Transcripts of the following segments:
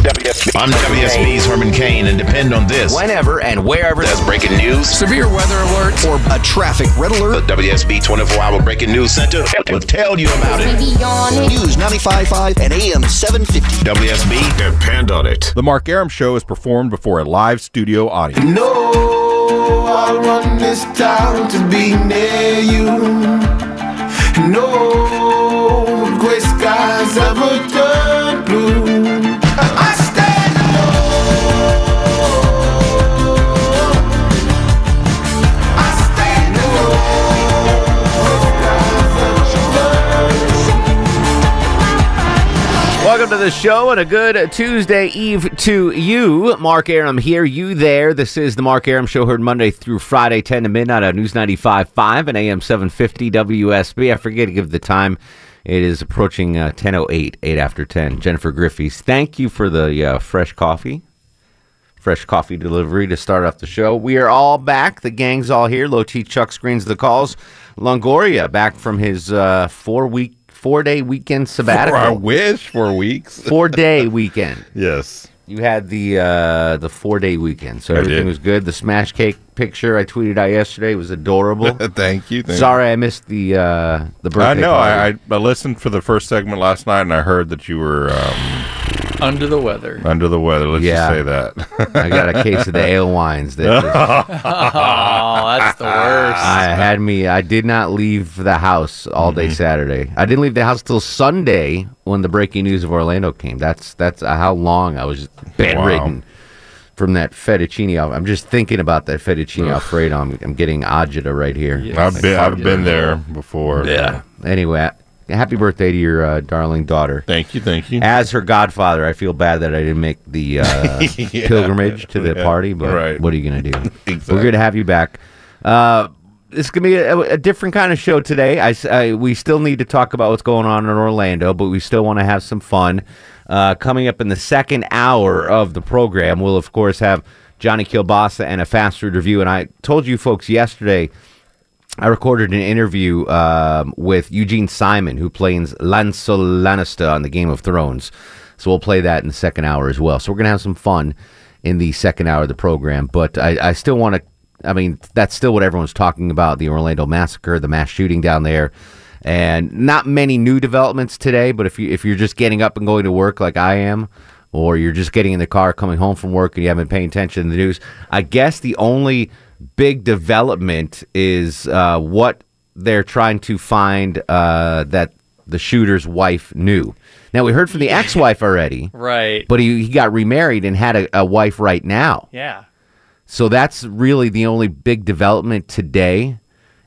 I'm WSB's Herman Cain, and depend on this. Whenever and wherever There's breaking news. severe weather alert, or a traffic red alert. The. WSB 24 Hour Breaking News Center will tell you about it. News 95.5 and AM 750. WSB, Depend on it. The Mark Arum Show is performed before a live studio audience. No, I run this town to be near you. No gray skies ever turn blue. Welcome to the show and a good Tuesday Eve to you. Mark Arum here, you there. This is the Mark Arum Show, heard Monday through Friday, 10 to midnight on News 95.5 and AM 750 WSB. I forget to give the time. It is approaching uh, 10.08, 8 after 10. Jennifer Griffiths, thank you for the uh, fresh coffee. Fresh coffee delivery to start off the show. We are all back. The gang's all here. Low T Chuck screens the calls. Longoria back from his uh, four week, four day weekend sabbatical For our wish for weeks. four day weekend. yes. You had the uh, the four day weekend, so I everything did. was good. The smash cake picture I tweeted out yesterday was adorable. thank you. Thank Sorry, I missed the uh, the birthday. I know. I, I, I listened for the first segment last night, and I heard that you were um, under the weather. under the weather. Let's Yeah. just say that. I got a case of the ale wines that just, Oh, that's the worst. I had me. I did not leave the house all Mm-hmm. day Saturday. I didn't leave the house till Sunday when the breaking news of Orlando came. That's that's how long I was bedridden from that fettuccine. Al- I'm just thinking about that fettuccine alfredo. I'm, I'm getting agita right here. I've been I've been there before. Yeah. Anyway, happy birthday to your uh, darling daughter. Thank you. Thank you. As her godfather, I feel bad that I didn't make the uh, Yeah. pilgrimage to the Yeah. party, but Right. what are you going to do? Exactly. We're going to have you back. Uh, it's going to be a, a different kind of show today. I, I- we still need to talk about what's going on in Orlando, but we still want to have some fun. Uh, coming up in the second hour of the program, we'll, of course, have Johnny Kilbasa and a fast food review. And I told you folks yesterday I recorded an interview um, with Eugene Simon, who plays Lancel Lannister on the Game of Thrones. So we'll play that in the second hour as well. So we're gonna have some fun in the second hour of the program. But I, I still want to. I mean, that's still what everyone's talking about: the Orlando massacre, the mass shooting down there, and not many new developments today. But if you if you're just getting up and going to work like I am, or you're just getting in the car coming home from work and you haven't been paying attention to the news, I guess the only big development is uh, what they're trying to find uh, that the shooter's wife knew. Now we heard from the ex-wife already, right. but he, he got remarried and had a, a wife right now. yeah. So that's really the only big development today.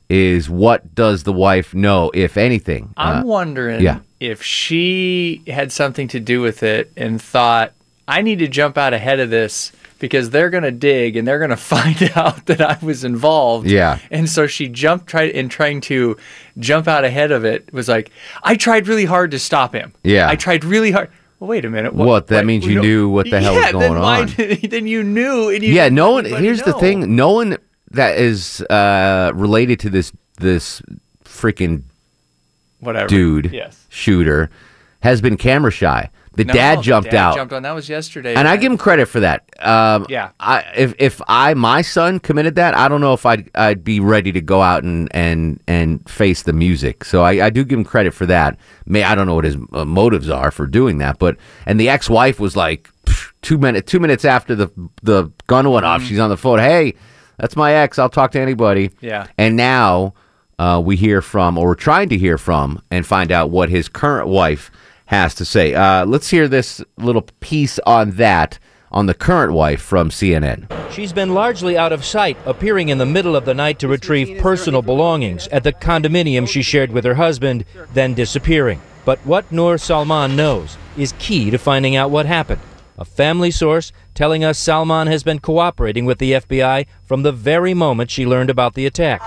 Is what does the wife know, if anything? I'm Uh, wondering yeah. if she had something to do with it and thought, I need to jump out ahead of this because they're going to dig and they're going to find out that I was involved. Yeah. And so she jumped tried in trying to jump out ahead of it was like, I tried really hard to stop him. Yeah. I tried really hard. Well, wait a minute. What, that means you knew what the hell was going on. did- then you knew and you yeah, no one. Here's the thing: no one that is uh, related to this this freaking Whatever. dude Yes. shooter has been camera shy. The No, dad jumped dad out, Jumped on. That was yesterday. and I give him credit for that. Um, Yeah. I if if I my son committed that, I don't know if I'd I'd be ready to go out and and and face the music. So I, I do give him credit for that. May I don't know what his uh, motives are for doing that, but and the ex wife was like pff, two minutes two minutes after the the gun went Mm-hmm. off, she's on the phone. Hey, that's my ex. I'll talk to anybody. Yeah. And now uh, we hear from, or we're trying to hear from, and find out what his current wife has to say. Uh, let's hear this little piece on that on the current wife from CNN. She's been largely out of sight, appearing in the middle of the night to retrieve personal belongings at the condominium she shared with her husband, then disappearing. But what Noor Salman knows is key to finding out what happened. A family source telling us Salman has been cooperating with the FBI from the very moment she learned about the attack.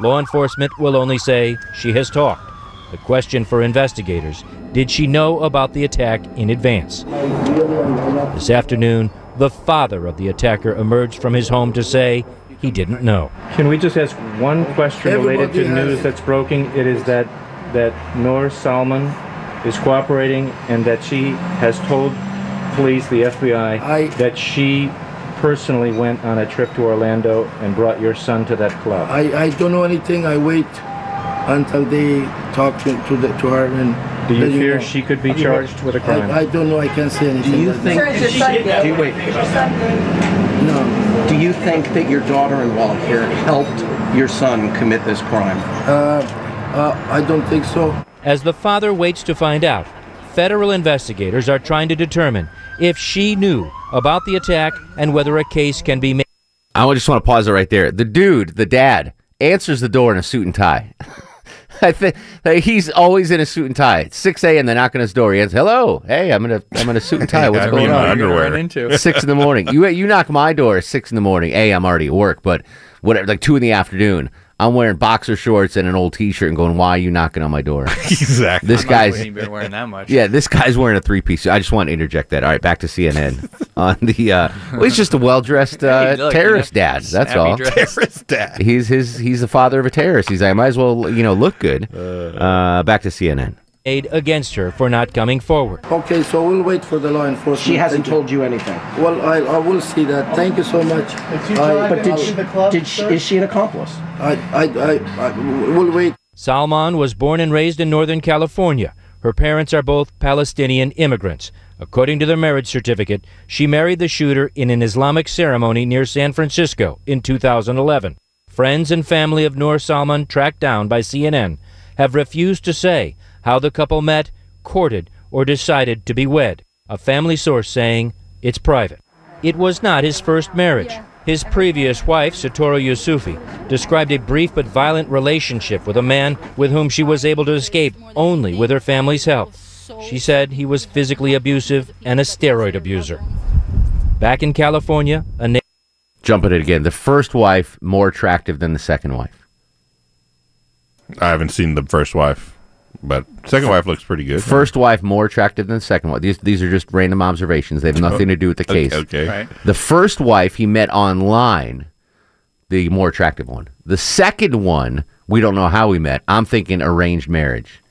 Law enforcement will only say she has talked. The question for investigators did she know about the attack in advance? This afternoon, the father of the attacker emerged from his home to say he didn't know. Can we just ask one question related to Everybody news that's broken? It is that that Noor Salman is cooperating and that she has told police, the FBI, I- that she personally went on a trip to Orlando and brought your son to that club. I, I don't know anything. I wait until they talk to, to, the, to her and. Do you let fear know. she could be charged with a crime? I, I don't know. I can't say anything. Do you think? that. Do you, wait. No. Do you think that your daughter-in-law here helped your son commit this crime? Uh, uh, I don't think so. As the father waits to find out, federal investigators are trying to determine if she knew about the attack and whether a case can be made. I just want to pause it right there. The dude, the dad, answers the door in a suit and tie. I think he's always in a suit and tie. It's 6 a.m. They knock on his door. He answers, "Hello, hey, I'm in a I'm in a suit and tie. What's going on?" You're gonna underwear. run into. six in the morning. You you knock my door at six in the morning. A, I'm already at work, but whatever, like two in the afternoon. I'm wearing boxer shorts and an old T-shirt and going, "Why are you knocking on my door?" exactly. This I guy's wouldn't even been wearing that much. yeah, this guy's wearing a three piece. I just want to interject that. All right, back to CNN on the. Uh, well, he's just a well dressed uh, Hey, look, terrorist you know, dad. That's all. dress. Terrorist dad. He's his. He's the father of a terrorist. He's like, I might as well, you know, look good. Uh, back to CNN. Made against her for not coming forward. Okay, so we'll wait for the law enforcement. She hasn't Thank told you anything. Well, I, I will see that. Thank you so much. I, But did she, did she, is she an accomplice? I, I, I, I will wait. Salman was born and raised in Northern California. Her parents are both Palestinian immigrants. According to their marriage certificate, she married the shooter in an Islamic ceremony near San Francisco in 2011. Friends and family of Noor Salman, tracked down by CNN, have refused to say how the couple met, courted, or decided to be wed. A family source saying it's private. It was not his first marriage. His previous wife, Sitora Yusufiy, described a brief but violent relationship with a man with whom she was able to escape only with her family's help. She said he was physically abusive and a steroid abuser. Back in California, a na- Jumping it again. The first wife more attractive than the second wife. I haven't seen the first wife, but second wife looks pretty good. First wife more attractive than the second wife. These these are just random observations. They have nothing to do with the Okay, case. okay. Right. The first wife he met online, the more attractive one. The second one, we don't know how we met. I'm thinking arranged marriage.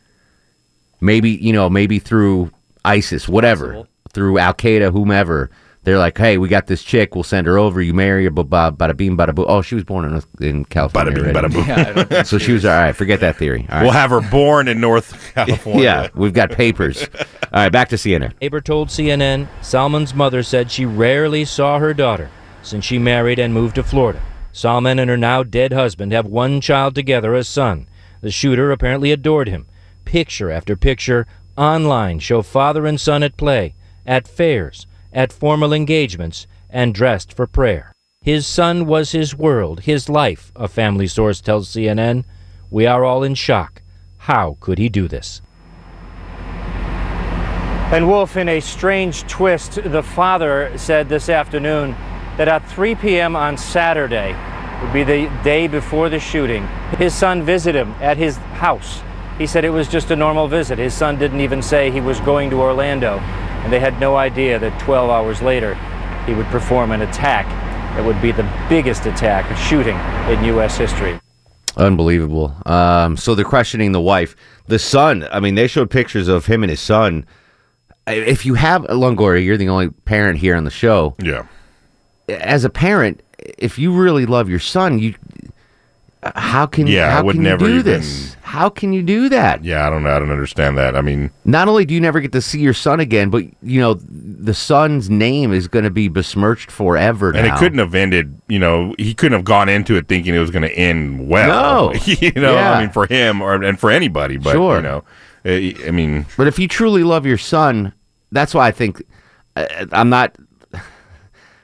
Maybe, you know, maybe through ISIS, whatever, Possible. through Al Qaeda, whomever. They're like, hey, we got this chick. We'll send her over. You marry her. Bada, bada beam, bada boo. Oh, she was born in, uh, in California. Bada bing, already. bada boom. Yeah, I don't think So she was all right. Forget that theory. All right. We'll have her born in North California. yeah, we've got papers. all right, back to CNN. neighbor told CNN Salman's mother said she rarely saw her daughter since she married and moved to Florida. Salman and her now dead husband have one child together, a son. The shooter apparently adored him. Picture after picture online show father and son at play, at fairs, at formal engagements, and dressed for prayer. His son was his world, his life, a family source tells CNN. We are all in shock. How could he do this? And Wolf, in a strange twist, the father said this afternoon that at 3 p.m. on Saturday would be the day before the shooting. His son visited him at his house. He said it was just a normal visit. His son didn't even say he was going to Orlando, and they had no idea that 12 hours later he would perform an attack that would be the biggest attack, a shooting in U.S. history. Unbelievable. Um, so they're questioning the wife. The son, I mean, they showed pictures of him and his son. If you have Longoria, you're the only parent here on the show. Yeah. As a parent, if you really love your son, you how can Yeah, I how would can never you do even- this? How can you do that? Yeah, I don't know. I don't understand that. I mean, Not only do you never get to see your son again, but you know the son's name is going to be besmirched forever. and now. it couldn't have ended, you know, he couldn't have gone into it thinking it was going to end well. No. you know, Yeah. I mean, for him or and for anybody, but Sure. you know, I I mean, But if you truly love your son, that's why I think uh, I'm not.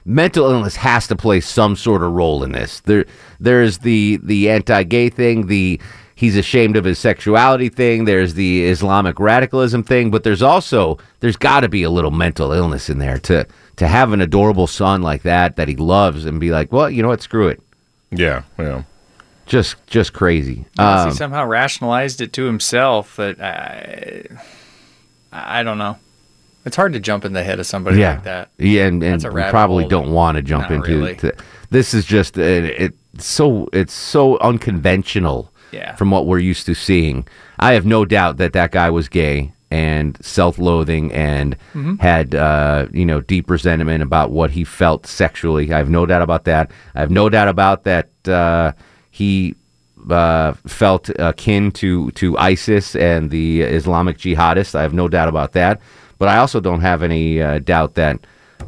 Mental illness has to play some sort of role in this. There, there's the the anti-gay thing. The he's ashamed of his sexuality thing. There's the Islamic radicalism thing, but there's also there's got to be a little mental illness in there to to have an adorable son like that that he loves and be like, well, you know what, screw it. Yeah, yeah. Just just crazy. Um, he somehow rationalized it to himself. But I, I don't know. It's hard to jump in the head of somebody yeah, like that. yeah, and, and we probably don't want to jump into. really. to- this is just uh, it, it's so it's so unconventional Yeah. from what we're used to seeing. I have no doubt that that guy was gay and self-loathing and Mhm. had uh, you know deep resentment about what he felt sexually. I have no doubt about that. I have no doubt about that uh, he uh, felt akin to to ISIS and the Islamic jihadists. I have no doubt about that. But I also don't have any uh, doubt that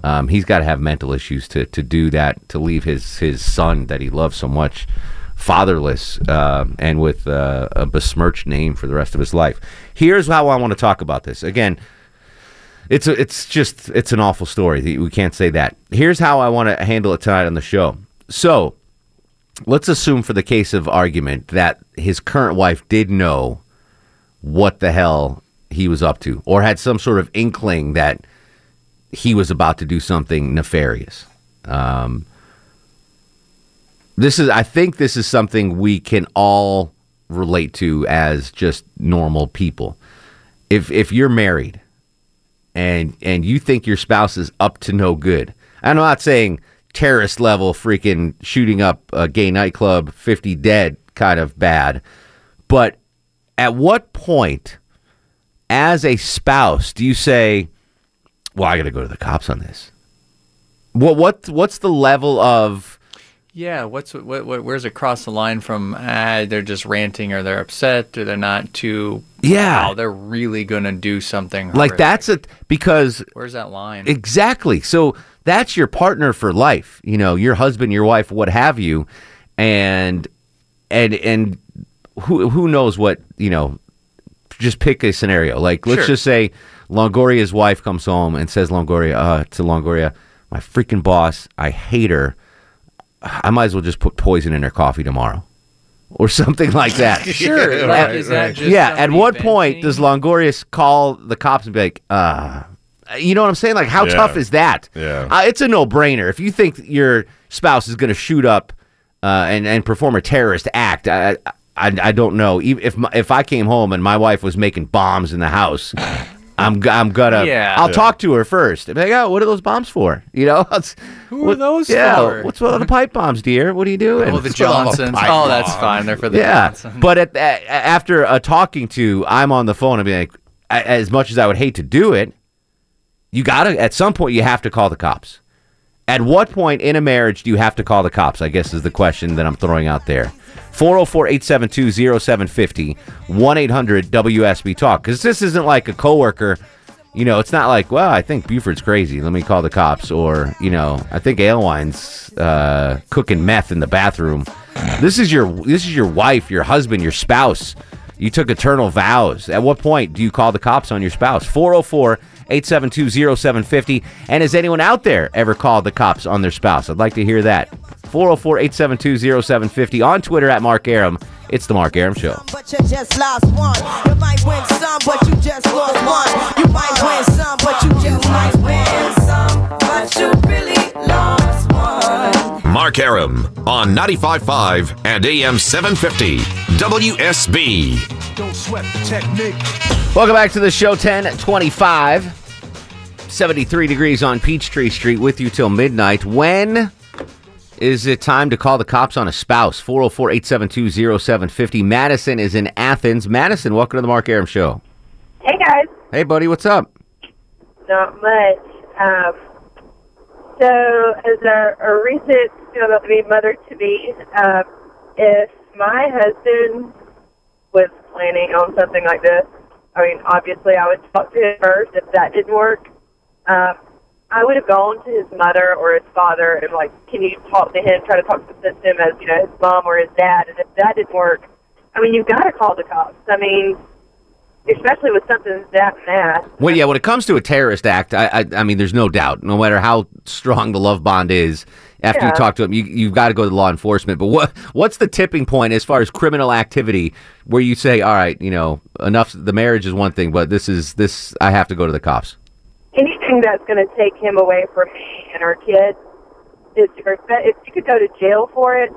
um, he's got to have mental issues to to do that to leave his his son that he loves so much fatherless uh, and with uh, a besmirched name for the rest of his life. Here's how I want to talk about this. Again, it's a, it's just it's an awful story. We can't say that. Here's how I want to handle it tonight on the show. So, let's assume for the case of argument that his current wife did know what the hell he was up to or had some sort of inkling that he was about to do something nefarious. Um, this is I think this is something we can all relate to as just normal people. If if you're married and and you think your spouse is up to no good. I'm not saying terrorist level freaking shooting up a gay nightclub 50 dead kind of bad. But at what point as a spouse do you say, "Well, I got to go to the cops on this." What what what's the level of Yeah, what's what, what where's it cross the line from ah, they're just ranting or they're upset or they're not too Yeah. wow, they're really gonna do something like horrific. that's a because Where's that line? Exactly. So that's your partner for life. You know, your husband, your wife, what have you, and and and who who knows what you know. Just pick a scenario. Like let's Sure. just say Longoria's wife comes home and says Longoria uh, to Longoria, my freaking boss, I hate her. I might as well just put poison in her coffee tomorrow. Or something like that. Sure, At- like, is that just yeah. At somebody what point does Longoria call the cops and be like, uh, you know what I'm saying? Like, how Yeah. tough is that? Yeah. Uh, it's a no brainer. If you think your spouse is going to shoot up uh, and and perform a terrorist act, I I, I don't know. Even if my, if I came home and my wife was making bombs in the house. I'm, g- I'm gonna. Yeah. I'll Yeah. talk to her first. I'll be like, oh, what are those bombs for? You know, It's- Who are what- those yeah, for? what's with all the pipe bombs, dear? What are you doing? Oh, the Johnsons. Oh, that's fine. They're for the yeah, Johnsons. but at, a- after a talking to, I'm on the phone. I'd be like, as much as I would hate to do it, you gotta. At some point, you have to call the cops. At what point in a marriage do you have to call the cops? I guess is the question that I'm throwing out there. 404 872 0750 1 800 WSB Talk. Because this isn't like a coworker. You know, it's not like, well, I think Buford's crazy. Let me call the cops. Or, you know, I think Alewine's uh, cooking meth in the bathroom. This is your this is your wife, your husband, your spouse. You took eternal vows. At what point do you call the cops on your spouse? 404 872 0750. And has anyone out there ever called the cops on their spouse? I'd like to hear that. 404 872 0750 on Twitter at Mark Arum. It's The Mark Arum Show. But you just lost one. You might win some, but you just lost one. You might win some, but you just might win some, but you really lost one. Mark Arum on 95.5 and AM 750 WSB. Don't sweat the technique. Welcome back to the show 1025. 73 degrees on Peachtree Street with you till midnight. When is it time to call the cops on a spouse? 404 872 0750. Madison is in Athens. Madison, welcome to the Mark Arum Show. Hey guys, Hey, buddy, what's up? not much. Um, so, as a, a recent you know, about to be mother to be, um, if my husband was planning on something like this, I mean, obviously I would talk to him first. If that didn't work, um, I would have gone to his mother or his father and like, can you talk to him? Try to talk to the system as you know his mom or his dad. And if that didn't work, I mean, you've got to call the cops. I mean, especially with something that mass. Well, yeah, when it comes to a terrorist act, I, I, I mean, there's no doubt. No matter how strong the love bond is, after you talk to him, you you've got to go to law enforcement. But what what's the tipping point as far as criminal activity where you say, all right, you know, enough. The marriage is one thing, but this is this. I have to go to the cops. Anything that's going to take him away from me and our kids is if you could go to jail for it,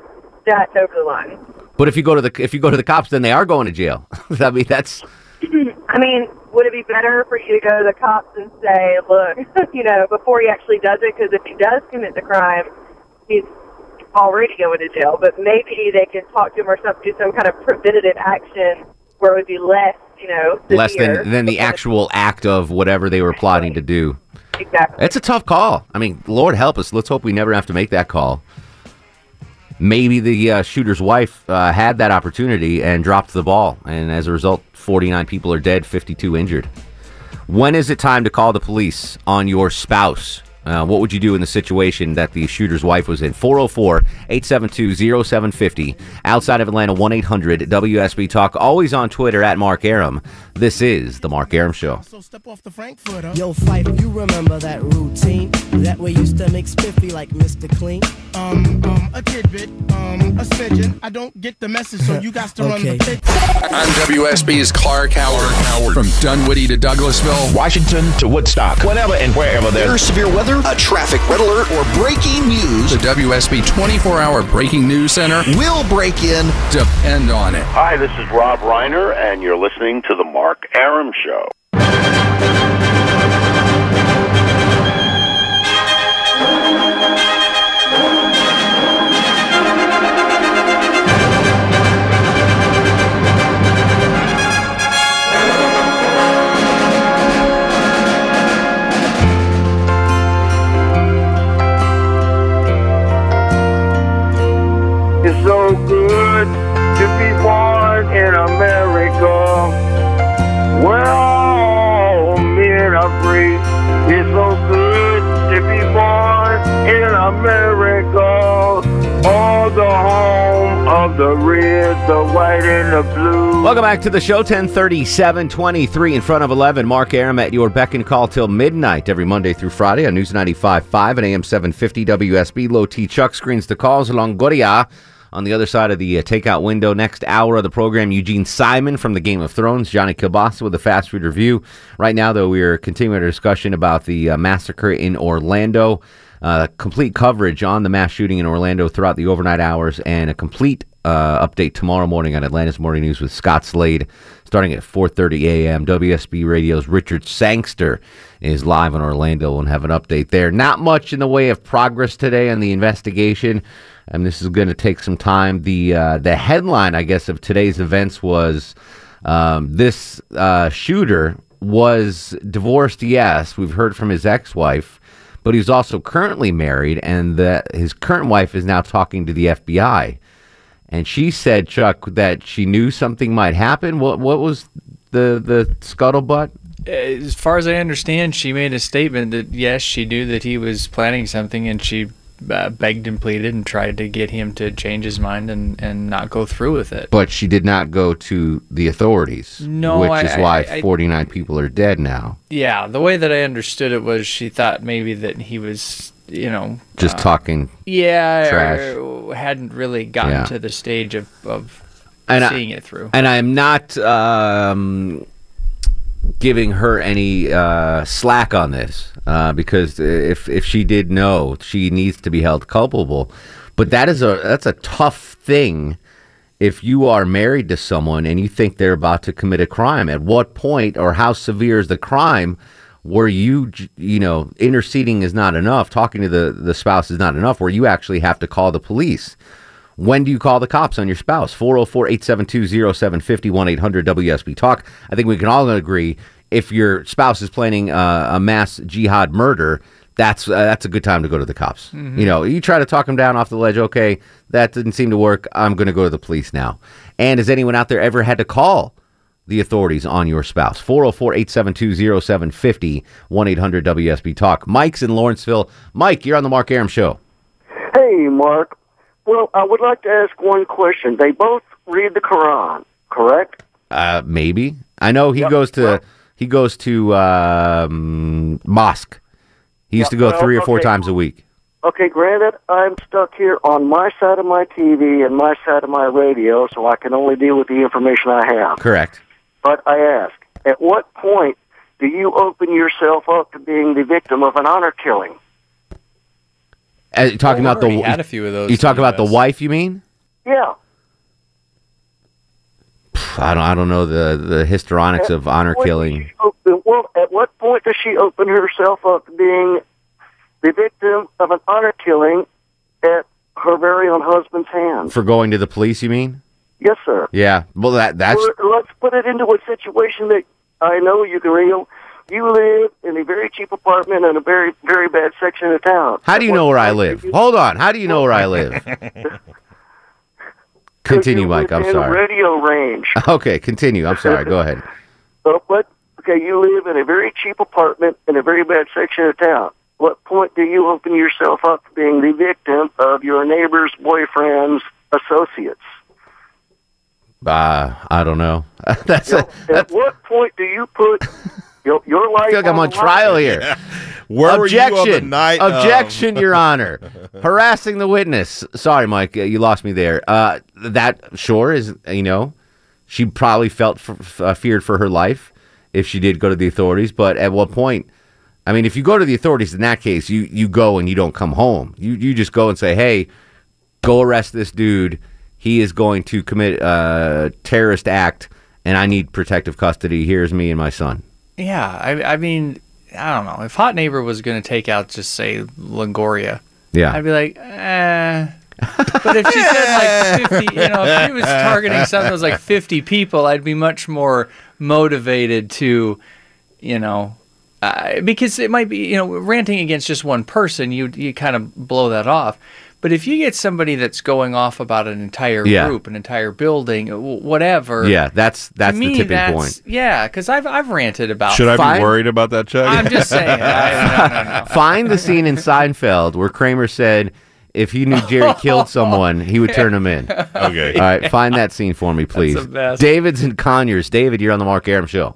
that's over the line. But if you go to the if you go to the cops, then they are going to jail. I mean, that's I mean, would it be better for you to go to the cops and say, look, you know, before he actually does it? Because if he does commit the crime, he's already going to jail. But maybe they can talk to him or something, do some kind of preventative action where it would be less, you know, less than than the actual act of whatever they were plotting to do. Exactly. It's a tough call. I mean, Lord help us. Let's hope we never have to make that call. Maybe the uh, shooter's wife uh, had that opportunity and dropped the ball, and as a result, 49 people are dead, 52 injured. When is it time to call the police on your spouse? Uh, what would you do in the situation that the shooter's wife was in? 404 872 0750. Outside of Atlanta, 1 800 WSB Talk. Always on Twitter at Mark Arum. This is The Mark Arum Show. So step off the Frankfurter. Yo, Fife, you remember that routine? That way used to make spiffy like Mr. Clean? Um, um, a tidbit, um, a smidgen. I don't get the message, so you got to run the pitch. I'm WSB's Clark Howard. Howard. From Dunwoody to Douglasville, Washington to Woodstock, whenever and wherever There's there's severe weather, a traffic red alert, or breaking news. the WSB 24 hour breaking news center will break in. Depend on it. Hi, this is Rob Reiner, and you're listening to The Mark Arum Show. America. All the home of the red, the white, and the blue. Welcome back to the show. 1037, 23 in front of 11. Mark Arum at your beck and call till midnight every Monday through Friday on News 95.5 and AM 750 WSB. Low T Chuck screens the calls. along Longoria on the other side of the uh, takeout window. Next hour of the program, Eugene Simon from the Game of Thrones. Johnny Kilbasa with a fast food review. Right now, though, we are continuing our discussion about the uh, massacre in Orlando. Uh, complete coverage on the mass shooting in Orlando throughout the overnight hours, and a complete uh, update tomorrow morning on Atlanta's Morning News with Scott Slade, starting at 4:30 a.m. WSB Radio's Richard Sangster is live in Orlando and have an update there. Not much in the way of progress today on the investigation, and this is going to take some time. The uh, the headline, I guess, of today's events was um, this uh, shooter was divorced. Yes, we've heard from his ex-wife but he's also currently married, and that his current wife is now talking to the FBI. And she said, Chuck, that she knew something might happen. What what was the the scuttlebutt? As far as I understand, she made a statement that yes, she knew that he was planning something, and she uh, begged and pleaded and tried to get him to change his mind and, and not go through with it. But she did not go to the authorities. No, which I- is why I- I- 49 people are dead now. Yeah, the way that I understood it was she thought maybe that he was, you know, Just uh, talking. Yeah, trash. hadn't really gotten Yeah. to the stage of, of And seeing it through. And I am not um, giving her any uh, slack on this uh, because if if she did know, she needs to be held culpable. But that is a that's a tough thing. If you are married to someone and you think they're about to commit a crime, at what point or how severe is the crime? Where you, you know, interceding is not enough. Talking to the the spouse is not enough. Where you actually have to call the police. When do you call the cops on your spouse? 404 872 0750 800 WSB Talk. I think we can all agree if your spouse is planning uh, a mass jihad murder, that's uh, that's a good time to go to the cops. Mhm. You know, you try to talk them down off the ledge. Okay, that didn't seem to work. I'm going to go to the police now. And has anyone out there ever had to call the authorities on your spouse? 404 872 0750 1 800 WSB Talk. Mike's in Lawrenceville. Mike, you're on the Mark Arum Show. Hey, Mark. Well, I would like to ask one question. They both read the Quran, correct? Uh, maybe. I know he goes to he goes to um, mosque. He used Yeah, to go well, three or four okay. times a week. Okay, granted, I'm stuck here on my side of my TV and my side of my radio, so I can only deal with the information I have. Correct. But I ask, at what point do you open yourself up to being the victim of an honor killing? Uh, you talking Well, about the we had a few of those You talk about the wife? You mean? Yeah. I don't. I don't know the the histrionics of honor killing. Open, well, at what point does she open herself up to being the victim of an honor killing at her very own husband's hands? For going to the police, you mean? Yes, sir. Yeah. Well, that that's Well, let's put it into a situation that I know you can real. You live in a very cheap apartment in a very, very bad section of town. How do you know where I live? Hold on. How do you know where I live? Continue, Mike. I'm in sorry. radio range. Okay, continue. I'm sorry. Go ahead. So what? Okay, you live in a very cheap apartment in a very bad section of town. What point do you open yourself up to being the victim of your neighbor's boyfriend's associates? Uh, I don't know. that's a, At what point do you put your, your life? I feel like I'm on the trial line? here. Where were you on the Objection. night of- Objection, Your Honor. Harassing the witness. Sorry, Mike. uh, You lost me there. Uh, that sure is, you know, she probably felt f- f- uh, feared for her life if she did go to the authorities. But at what point? I mean, if you go to the authorities in that case, you you go and you don't come home. You you just go and say, hey, go arrest this dude. He is going to commit a terrorist act, and I need protective custody. Here's me and my son. Yeah, I, I mean, I don't know. If Hot Neighbor was going to take out, just say Longoria, Yeah. I'd be like, eh. But if she said like 50, you know, if she was targeting something that was like 50 people, I'd be much more motivated to, you know, uh, because it might be, you know, ranting against just one person, you you kind of blow that off. But if you get somebody that's going off about an entire Yeah. group, an entire building, whatever, Yeah, that's to that's the tipping that's- point. Yeah, because I've I've ranted about. Should I Fine. be worried about that, Chuck? I'm just saying. I, no, no, no. Find the scene in Seinfeld where Kramer said if he knew Jerry killed someone, he would turn him in. Okay. All right, find that scene for me, please. the best. David's and Conyers. David, you're on the Mark Arum show.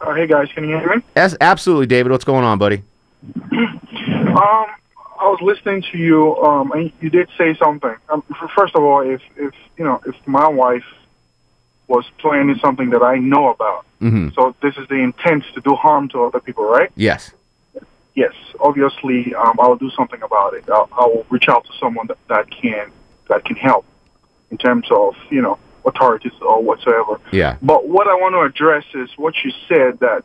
Uh, hey guys, can you hear me? Yes, absolutely, David. What's going on, buddy? Um, I was listening to you, um, and you did say something. Um, first of all, if if you know, if my wife was planning something that I know about, hmm so this is the intent to do harm to other people, right? Yes. Yes, obviously, um, I'll do something about it. I'll, I'll reach out to someone that, that can that can help in terms of you know authorities or whatsoever. Yeah. But what I want to address is what you said that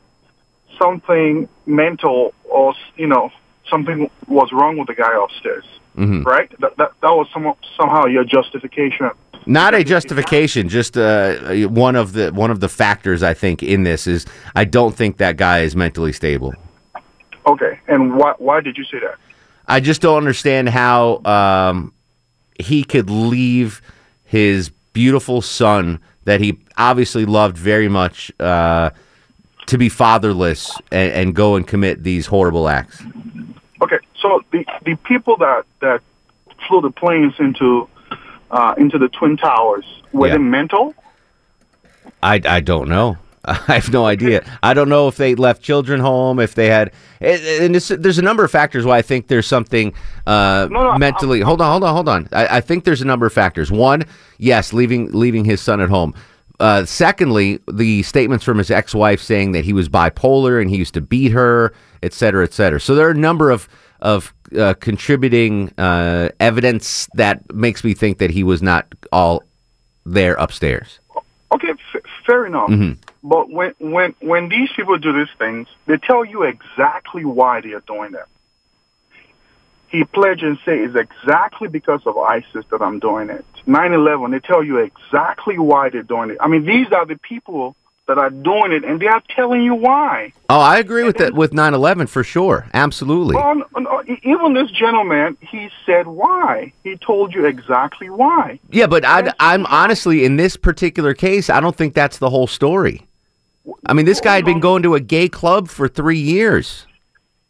something mental or you know something was wrong with the guy upstairs, hmm right? That that, that was some, somehow your justification. Not a justification, just uh, one of the one of the factors I think in this is I don't think that guy is mentally stable. Okay, and why why did you say that? I just don't understand how um, he could leave his beautiful son that he obviously loved very much uh, to be fatherless and, and go and commit these horrible acts. Okay, so the the people that that flew the planes into uh, into the twin towers were Yeah. they mental? I, I don't know. I have no idea. I don't know if they left children home, if they had, and- and there's a number of factors why I think there's something uh, mentally. hold on, hold on, hold on. I, I think there's a number of factors. One, yes, leaving leaving his son at home. Uh, secondly, the statements from his ex-wife saying that he was bipolar and he used to beat her, et cetera, et cetera. So there are a number of of uh, contributing uh, evidence that makes me think that he was not all there upstairs. Okay, f- fair enough. Mhm. But when when when these people do these things, they tell you exactly why they are doing them. He pledged and say it's exactly because of ISIS that I'm doing it. 9/11, they tell you exactly why they're doing it. I mean, these are the people that are doing it, and they are telling you why. Oh, I agree with that with 9/11 for sure. Absolutely. Well, no, no, uh, e- even this gentleman, he said why. He told you exactly why. Yeah, but I, I'm honestly in this particular case, I don't think that's the whole story. I mean, this guy had been going to a gay club for three years.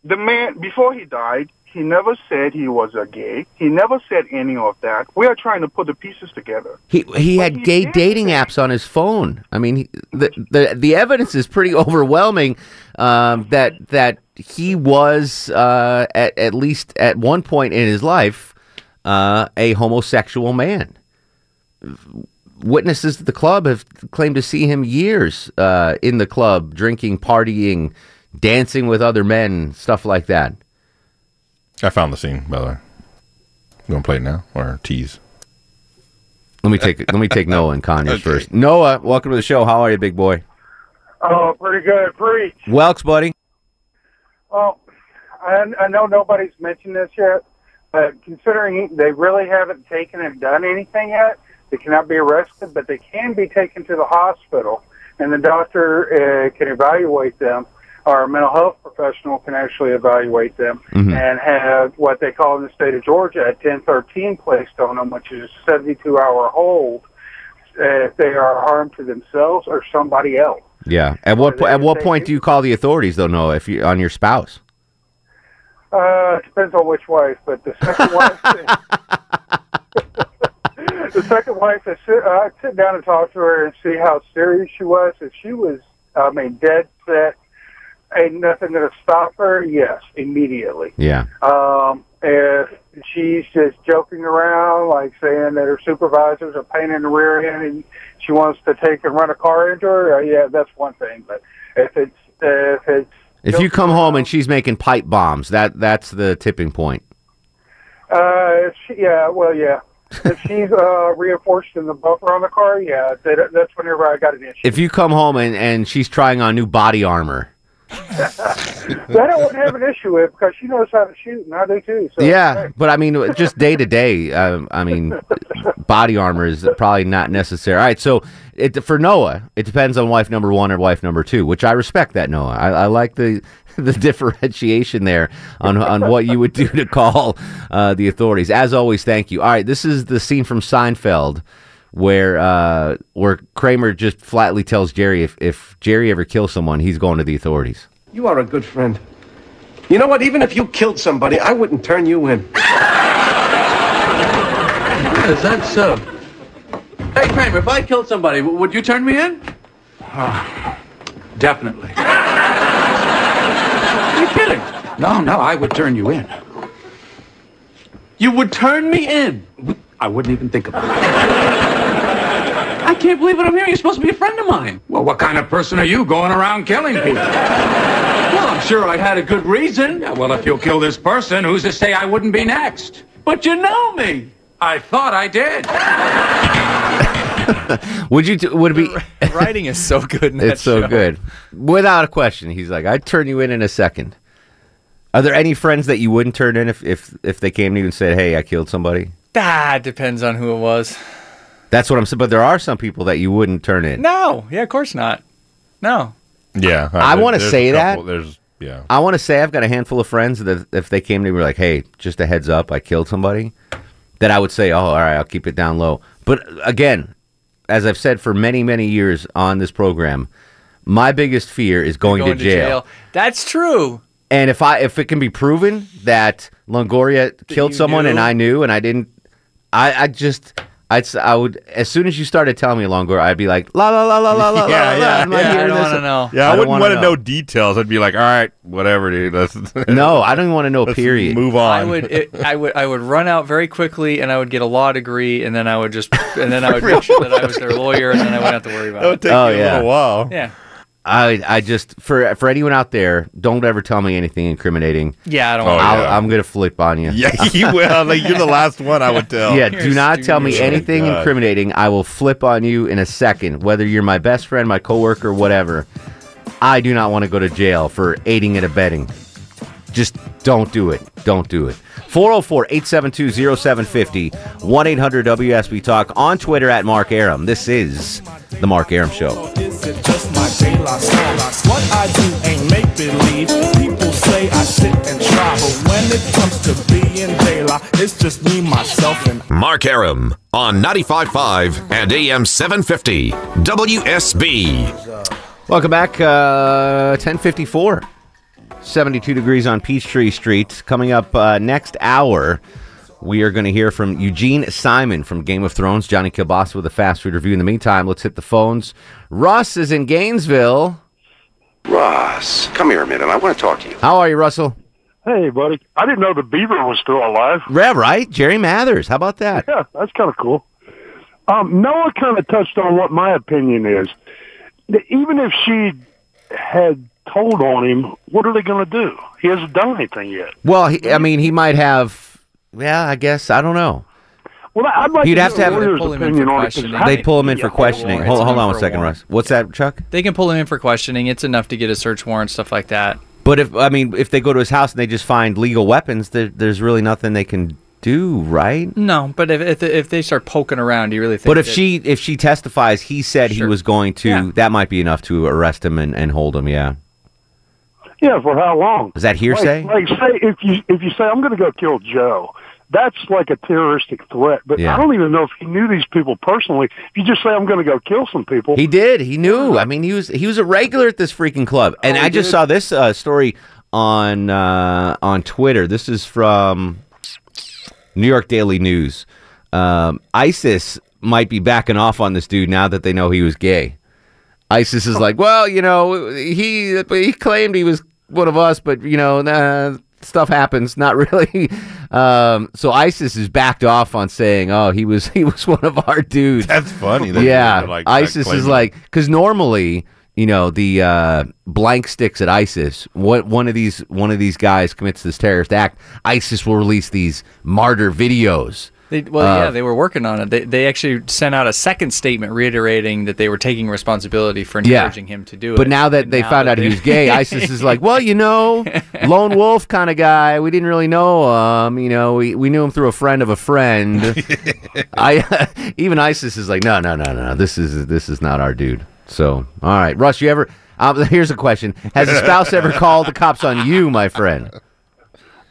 The man, before he died, He never said he was a gay. He never said any of that. We are trying to put the pieces together. He he had gay dating apps on his phone. I mean, he, the the the evidence is pretty overwhelming um, that that he was uh, at at least at one point in his life uh, a homosexual man. Witnesses at the club have claimed to see him years uh, in the club, drinking, partying, dancing with other men, stuff like that. I found the scene, by the way. You want to play it now or tease? Let me take let me take Noah and Conyers first. Noah, welcome to the show. How are you, big boy? Oh, pretty good. Preach. Welks, buddy. Well, I, I know nobody's mentioned this yet, but considering they really haven't taken and done anything yet, they cannot be arrested, but they can be taken to the hospital, and the doctor uh, can evaluate them, a mental health professional can actually evaluate them, Mhm. and have what they call in the state of Georgia a 1013 placed on them, which is a 72 hour hold if they are harmed to themselves or somebody else. Yeah. At what po- at what point do you call the authorities though, Noah, if you on your spouse? Uh, it depends on which wife, but the second wife, the second wife, I sit, uh, I'd sit down and talk to her and see how serious she was. If she was, I mean, dead set, ain't nothing going to stop her. Yes, immediately. Yeah. Um, if she's just joking around, like saying that her supervisors are pain in the rear end and she wants to take and run a car into her, uh, yeah, that's one thing. But if it's if it's If you come home and she's making pipe bombs, that that's the tipping point. Uh, she, yeah, well, yeah. If she's uh, reinforcing the bumper on the car, yeah, that, that's whenever I got an issue. If you come home and, and she's trying on new body armor. That I wouldn't have an issue with because she knows how to shoot, and I do too. So yeah, but I mean, just day to day. uh, I mean, body armor is probably not necessary. All right, so it, for Noah, it depends on wife number one or wife number two, which I respect that Noah. I, I like the the differentiation there on on what you would do to call uh, the authorities. As always, thank you. All right, this is the scene from Seinfeld where uh, where Kramer just flatly tells Jerry if if Jerry ever kills someone, he's going to the authorities. You are a good friend. You know what? Even if you killed somebody, I wouldn't turn you in. Is that so? Hey, Kramer, if I killed somebody, w- would you turn me in? definitely. Are you kidding? No, no, I would turn you in. You would turn me in? I wouldn't even think about it. I can't believe what I'm hearing. You're supposed to be a friend of mine. Well, what kind of person are you going around killing people? well, I'm sure I had a good reason. Yeah, well, if you'll kill this person, who's to say I wouldn't be next? But you know me. I thought I did. Would you? T- would it be? Writing is so good. In that it's so show. good, without a question. He's like, I'd turn you in in a second. Are there any friends that you wouldn't turn in if if if they came to you and said, "Hey, I killed somebody"? Ah, it depends on who it was. That's what I'm saying. But there are some people that you wouldn't turn in. No, yeah, of course not. No. Yeah, I there- want to there's say a that. There's yeah. I want to say I've got a handful of friends that if they came to me were like, "Hey, just a heads up, I killed somebody," that I would say, "Oh, all right, I'll keep it down low." But again, as I've said for many, many years on this program, my biggest fear is going, Going to, jail. That's true. And if I if it can be proven that Longoria killed you someone and? I knew and I didn't, I I just. I'd, s- I would as soon as you started telling me Longoria, I'd be like la la la la la la yeah, la. yeah, I'm not yeah. I don't wanna know. Yeah, I, don't wouldn't wanna want know. details. I'd be like, all right, whatever, dude. Let's No, I don't even want to know. Let's Period. Move on. I would, it, I would, I would run out very quickly, and I would get a law degree, and then I would just, and then I would make sure that I was their lawyer, and then I wouldn't have to worry about That would it. take Oh, you a yeah. little while. Yeah, I I just for for anyone out there, don't ever tell me anything incriminating. yeah, I don't. Oh, want I'll, yeah. I'm gonna flip on you. Yeah, you will. Like you're the last one I would tell. Yeah, You're do not tell me oh, anything God. incriminating. I will flip on you in a second, whether you're my best friend, my coworker, whatever. I do not want to go to jail for aiding and abetting. Just don't do it. Don't do it. 404 872 0750 1 800 WSB Talk on Twitter at Mark Arum. This is The Mark Arum Show. Is it just my daylight song? What I do ain't make believe. People say I sit and try, but when it comes to being daylight, it's just me, myself, and Mark Arum on 95.5 and AM 750 WSB. Welcome back. Uh, 1054. 72 degrees on Peachtree Street. Coming up uh, next hour, we are going to hear from Eugene Simon from Game of Thrones, Johnny Kilbasa with a fast food review. In the meantime, let's hit the phones. Russ is in Gainesville. Ross, come here a minute. I want to talk to you. How are you, Russell? Hey, buddy. I didn't know the beaver was still alive. Yeah, right? Jerry Mathers. How about that? Yeah, that's kind of cool. Um, Noah kind of touched on what my opinion is. That Even if she had told on him, what are they going to do? He hasn't done anything yet. Well, he, I mean, he might have. Yeah, I guess. I don't know. Well, I'd like He'd to have to get a Pull him in for on it. 'cause questioning. They pull him in for questioning. Hold, hold on enough a second. Russ. What's that, Chuck? They can pull him in for questioning. It's enough to get a search warrant, stuff like that. But if I mean, if they go to his house and they just find legal weapons, there, there's really nothing they can do, right? No, but if if, if they start poking around, do you really think? But if that- she if she testifies, he said he was going to. That might be enough to arrest him and, and hold him. Yeah. Yeah, for how long? Is that hearsay? Like, like say if you if you say I'm going to go kill Joe, that's like a terroristic threat. But Yeah. I don't even know if he knew these people personally. If you just say I'm going to go kill some people, He did. He knew. I mean, he was he was a regular at this freaking club. And Oh, I just did? saw this uh, story on uh, on Twitter. This is from New York Daily News. Um, ISIS might be backing off on this dude now that they know he was gay. ISIS is like, well, you know, he he claimed he was one of us, but you know, nah, stuff happens. Not really. Um, so ISIS is backed off on saying, oh, he was he was one of our dudes. That's funny that yeah, like, ISIS is like because normally. You know the uh, blank sticks at ISIS. What one of these one of these guys commits this terrorist act, ISIS will release these martyr videos. They, well, Uh, yeah, they were working on it. They, they actually sent out a second statement reiterating that they were taking responsibility for Yeah. encouraging him to do it. But now that And they now found that out he was gay, ISIS is like, well, you know, lone wolf kind of guy. We didn't really know him. You know, we, we knew him through a friend of a friend. I even ISIS is like, no, no, no, no. This is this is not our dude. So, all right, Russ, you ever? Um, here's a question: Has a spouse ever called the cops on you, my friend?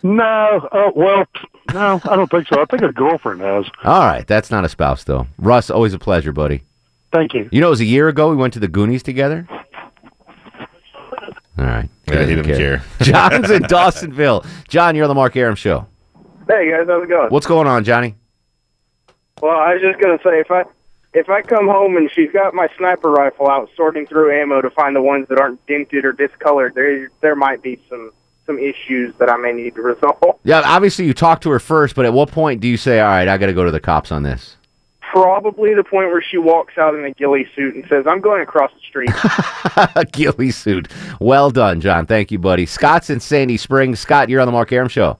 no. Uh, well, no, I don't think so. I think a girlfriend has. All right, that's not a spouse though. Russ, always a pleasure, buddy. Thank you. You know, it was a year ago we went to the Goonies together. All right. Yeah, he didn't care. John's in Dawsonville. John, you're on the Mark Arum show. Hey guys, how's it going? What's going on, Johnny? Well, I was just gonna say if I if I come home and she's got my sniper rifle out sorting through ammo to find the ones that aren't dented or discolored, there there might be some some issues that I may need to resolve. Yeah, obviously you talk to her first, but at what point do you say, "All right, I got to go to the cops on this"? Probably the point where she walks out in a ghillie suit and says, "I'm going across the street." A ghillie suit. Well done, John. Thank you, buddy. Scott's in Sandy Springs. Scott, you're on the Mark Arum show.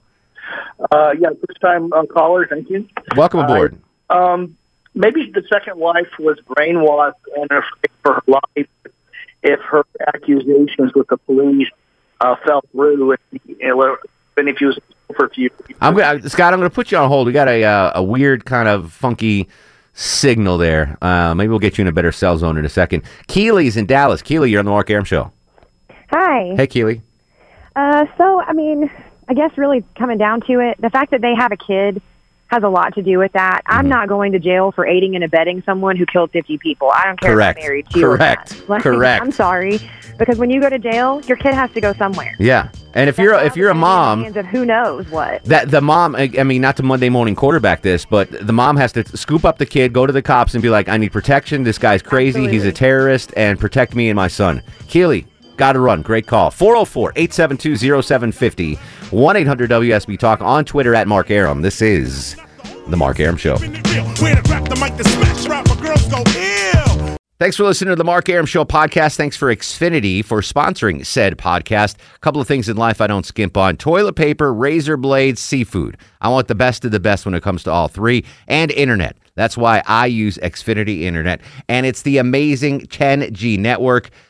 Uh, yeah, first time uh, caller. Thank you. Welcome aboard. Um, maybe the second wife was brainwashed and afraid for her life if her accusations with the police uh, fell through, and, you even if he was for a few. I'm gonna, Scott. I'm going to put you on hold. We got a uh, a weird kind of funky signal there. Uh, maybe we'll get you in a better cell zone in a second. Keeley's in Dallas. Keeley, you're on the Mark Arum show. Hi. Hey, Keeley. Uh, so, I mean, I guess really coming down to it, the fact that they have a kid has a lot to do with that. I'm Mm-hmm. not going to jail for aiding and abetting someone who killed 50 people. I don't care Correct. if I'm married to you Correct. Like, Correct. I'm sorry, because when you go to jail, your kid has to go somewhere. Yeah, and if you're if you're a mom, of who knows what. That the mom, I I mean, not to Monday morning quarterback this, but the mom has to scoop up the kid, go to the cops, and be like, "I need protection. This guy's crazy. He's a terrorist, and protect me and my son." Keely, got to run. Great call. 404 872 0750 1 800 WSB Talk on Twitter at Mark Arum. This is The Mark Arum Show. Thanks for listening to the Mark Arum Show podcast. Thanks for Xfinity for sponsoring said podcast. A couple of things in life I don't skimp on toilet paper, razor blades, seafood. I want the best of the best when it comes to all three, and internet. That's why I use Xfinity Internet, and it's the amazing 10G network.